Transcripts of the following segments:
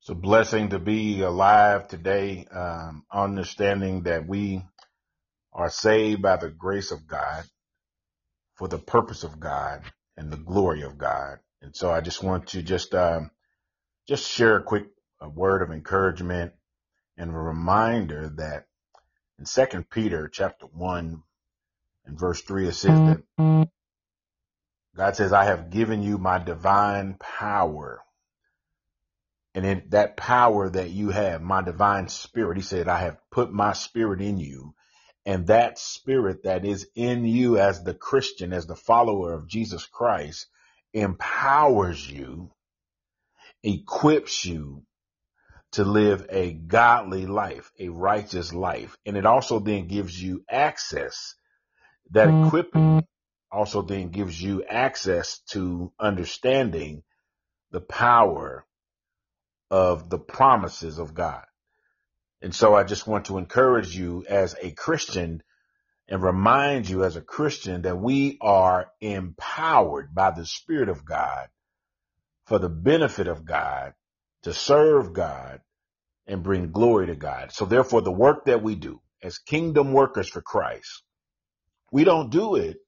It's a blessing to be alive today, um, understanding that we are saved by the grace of God for the purpose of God and the glory of God. And so I just want to just, um, just share a quick a word of encouragement and a reminder that in Second Peter chapter one and verse three, it says that God says, I have given you my divine power. And in that power that you have, my divine spirit, he said, I have put my spirit in you. And that spirit that is in you as the Christian, as the follower of Jesus Christ, empowers you, equips you to live a godly life, a righteous life. And it also then gives you access. That equipping also then gives you access to understanding the power of the promises of God. And so I just want to encourage you as a Christian and remind you as a Christian that we are empowered by the Spirit of God for the benefit of God to serve God and bring glory to God. So therefore, the work that we do as kingdom workers for Christ, we don't do it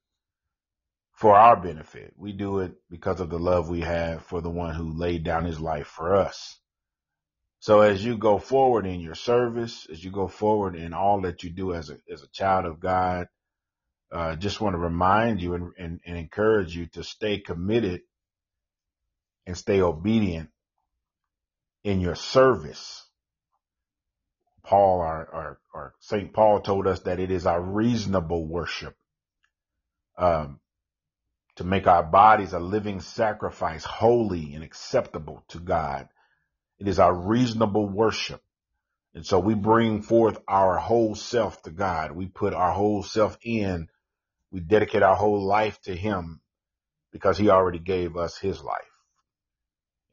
for our benefit. We do it because of the love we have for the one who laid down his life for us. So as you go forward in your service, as you go forward in all that you do as a, as a child of God, uh, just want to remind you and, and, and encourage you to stay committed and stay obedient in your service. Paul, our, St. Paul told us that it is our reasonable worship, um, to make our bodies a living sacrifice, holy and acceptable to God. It is our reasonable worship. And so we bring forth our whole self to God. We put our whole self in. We dedicate our whole life to him because he already gave us his life.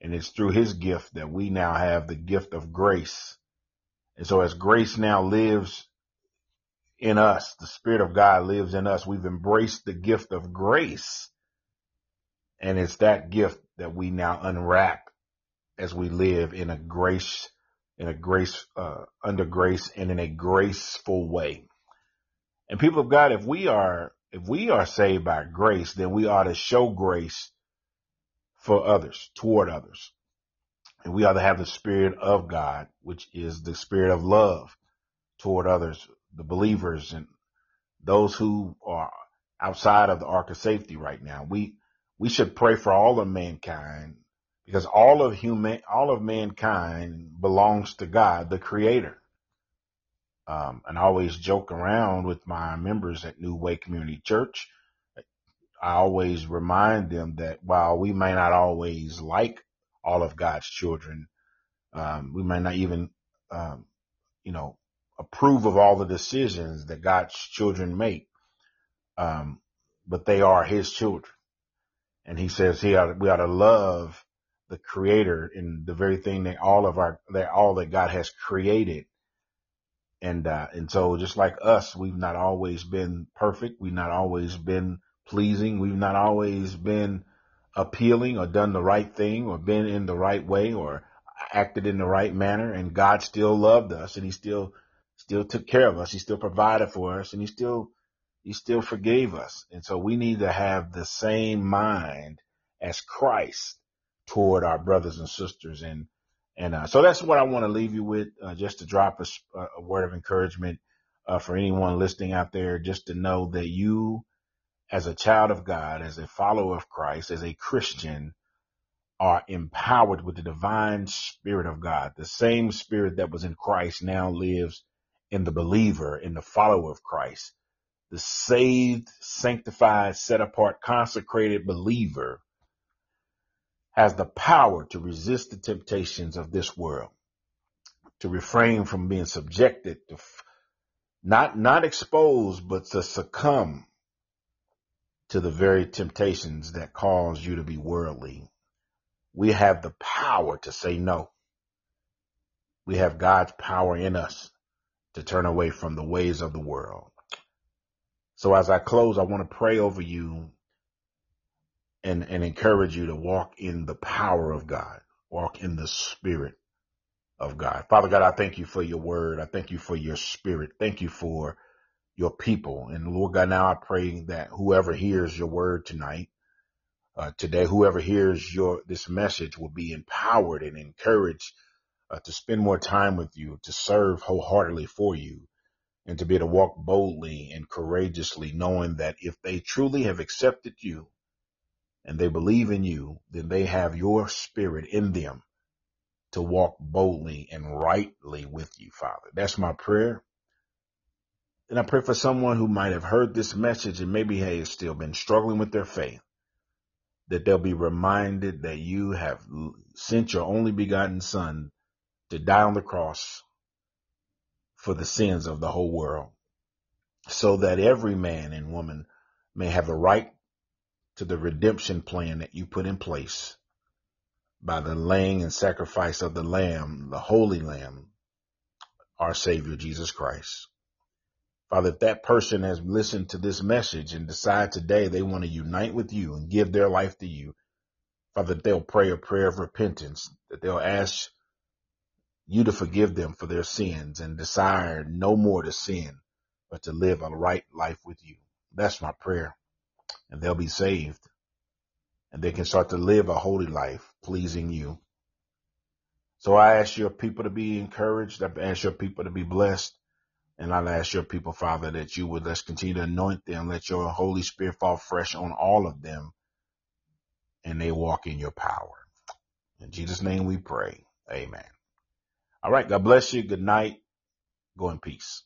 And it's through his gift that we now have the gift of grace. And so as grace now lives in us, the spirit of God lives in us. We've embraced the gift of grace. And it's that gift that we now unwrap as we live in a grace, in a grace, uh, under grace and in a graceful way. And people of God, if we are, if we are saved by grace, then we ought to show grace for others, toward others. And we ought to have the spirit of God, which is the spirit of love toward others, the believers and those who are outside of the ark of safety right now. We, we should pray for all of mankind because all of human, all of mankind belongs to God, the creator. Um, and I always joke around with my members at New Way Community Church. I always remind them that while we may not always like all of God's children, um, we may not even, um, you know, approve of all the decisions that God's children make. Um, but they are his children. And he says he ought, we ought to love the creator in the very thing that all of our, that all that God has created. And, uh, and so just like us, we've not always been perfect. We've not always been pleasing. We've not always been appealing or done the right thing or been in the right way or acted in the right manner. And God still loved us and he still, still took care of us. He still provided for us and he still, he still forgave us. And so we need to have the same mind as Christ toward our brothers and sisters. And, and, uh, so that's what I want to leave you with, uh, just to drop a, a word of encouragement, uh, for anyone listening out there, just to know that you, as a child of God, as a follower of Christ, as a Christian, are empowered with the divine spirit of God. The same spirit that was in Christ now lives in the believer, in the follower of Christ. The saved, sanctified, set apart, consecrated believer has the power to resist the temptations of this world, to refrain from being subjected to not, not exposed, but to succumb to the very temptations that cause you to be worldly. We have the power to say no. We have God's power in us to turn away from the ways of the world. So as I close, I want to pray over you and, and encourage you to walk in the power of God, walk in the spirit of God. Father God, I thank you for your word. I thank you for your spirit. Thank you for your people. And Lord God, now I pray that whoever hears your word tonight, uh, today, whoever hears your, this message will be empowered and encouraged uh, to spend more time with you, to serve wholeheartedly for you, and to be able to walk boldly and courageously, knowing that if they truly have accepted you and they believe in you, then they have your spirit in them to walk boldly and rightly with you, Father. That's my prayer. And I pray for someone who might have heard this message and maybe has still been struggling with their faith, that they'll be reminded that you have sent your only begotten Son to die on the cross for the sins of the whole world, so that every man and woman may have a right to the redemption plan that you put in place by the laying and sacrifice of the Lamb, the Holy Lamb, our Savior Jesus Christ. Father, if that person has listened to this message and decide today they want to unite with you and give their life to you, Father, they'll pray a prayer of repentance, that they'll ask you to forgive them for their sins and desire no more to sin, but to live a right life with you. That's my prayer. And they'll be saved and they can start to live a holy life pleasing you. So I ask your people to be encouraged. I ask your people to be blessed. And I ask your people, Father, that you would let's continue to anoint them. Let your Holy Spirit fall fresh on all of them and they walk in your power. In Jesus' name we pray. Amen. All right. God bless you. Good night. Go in peace.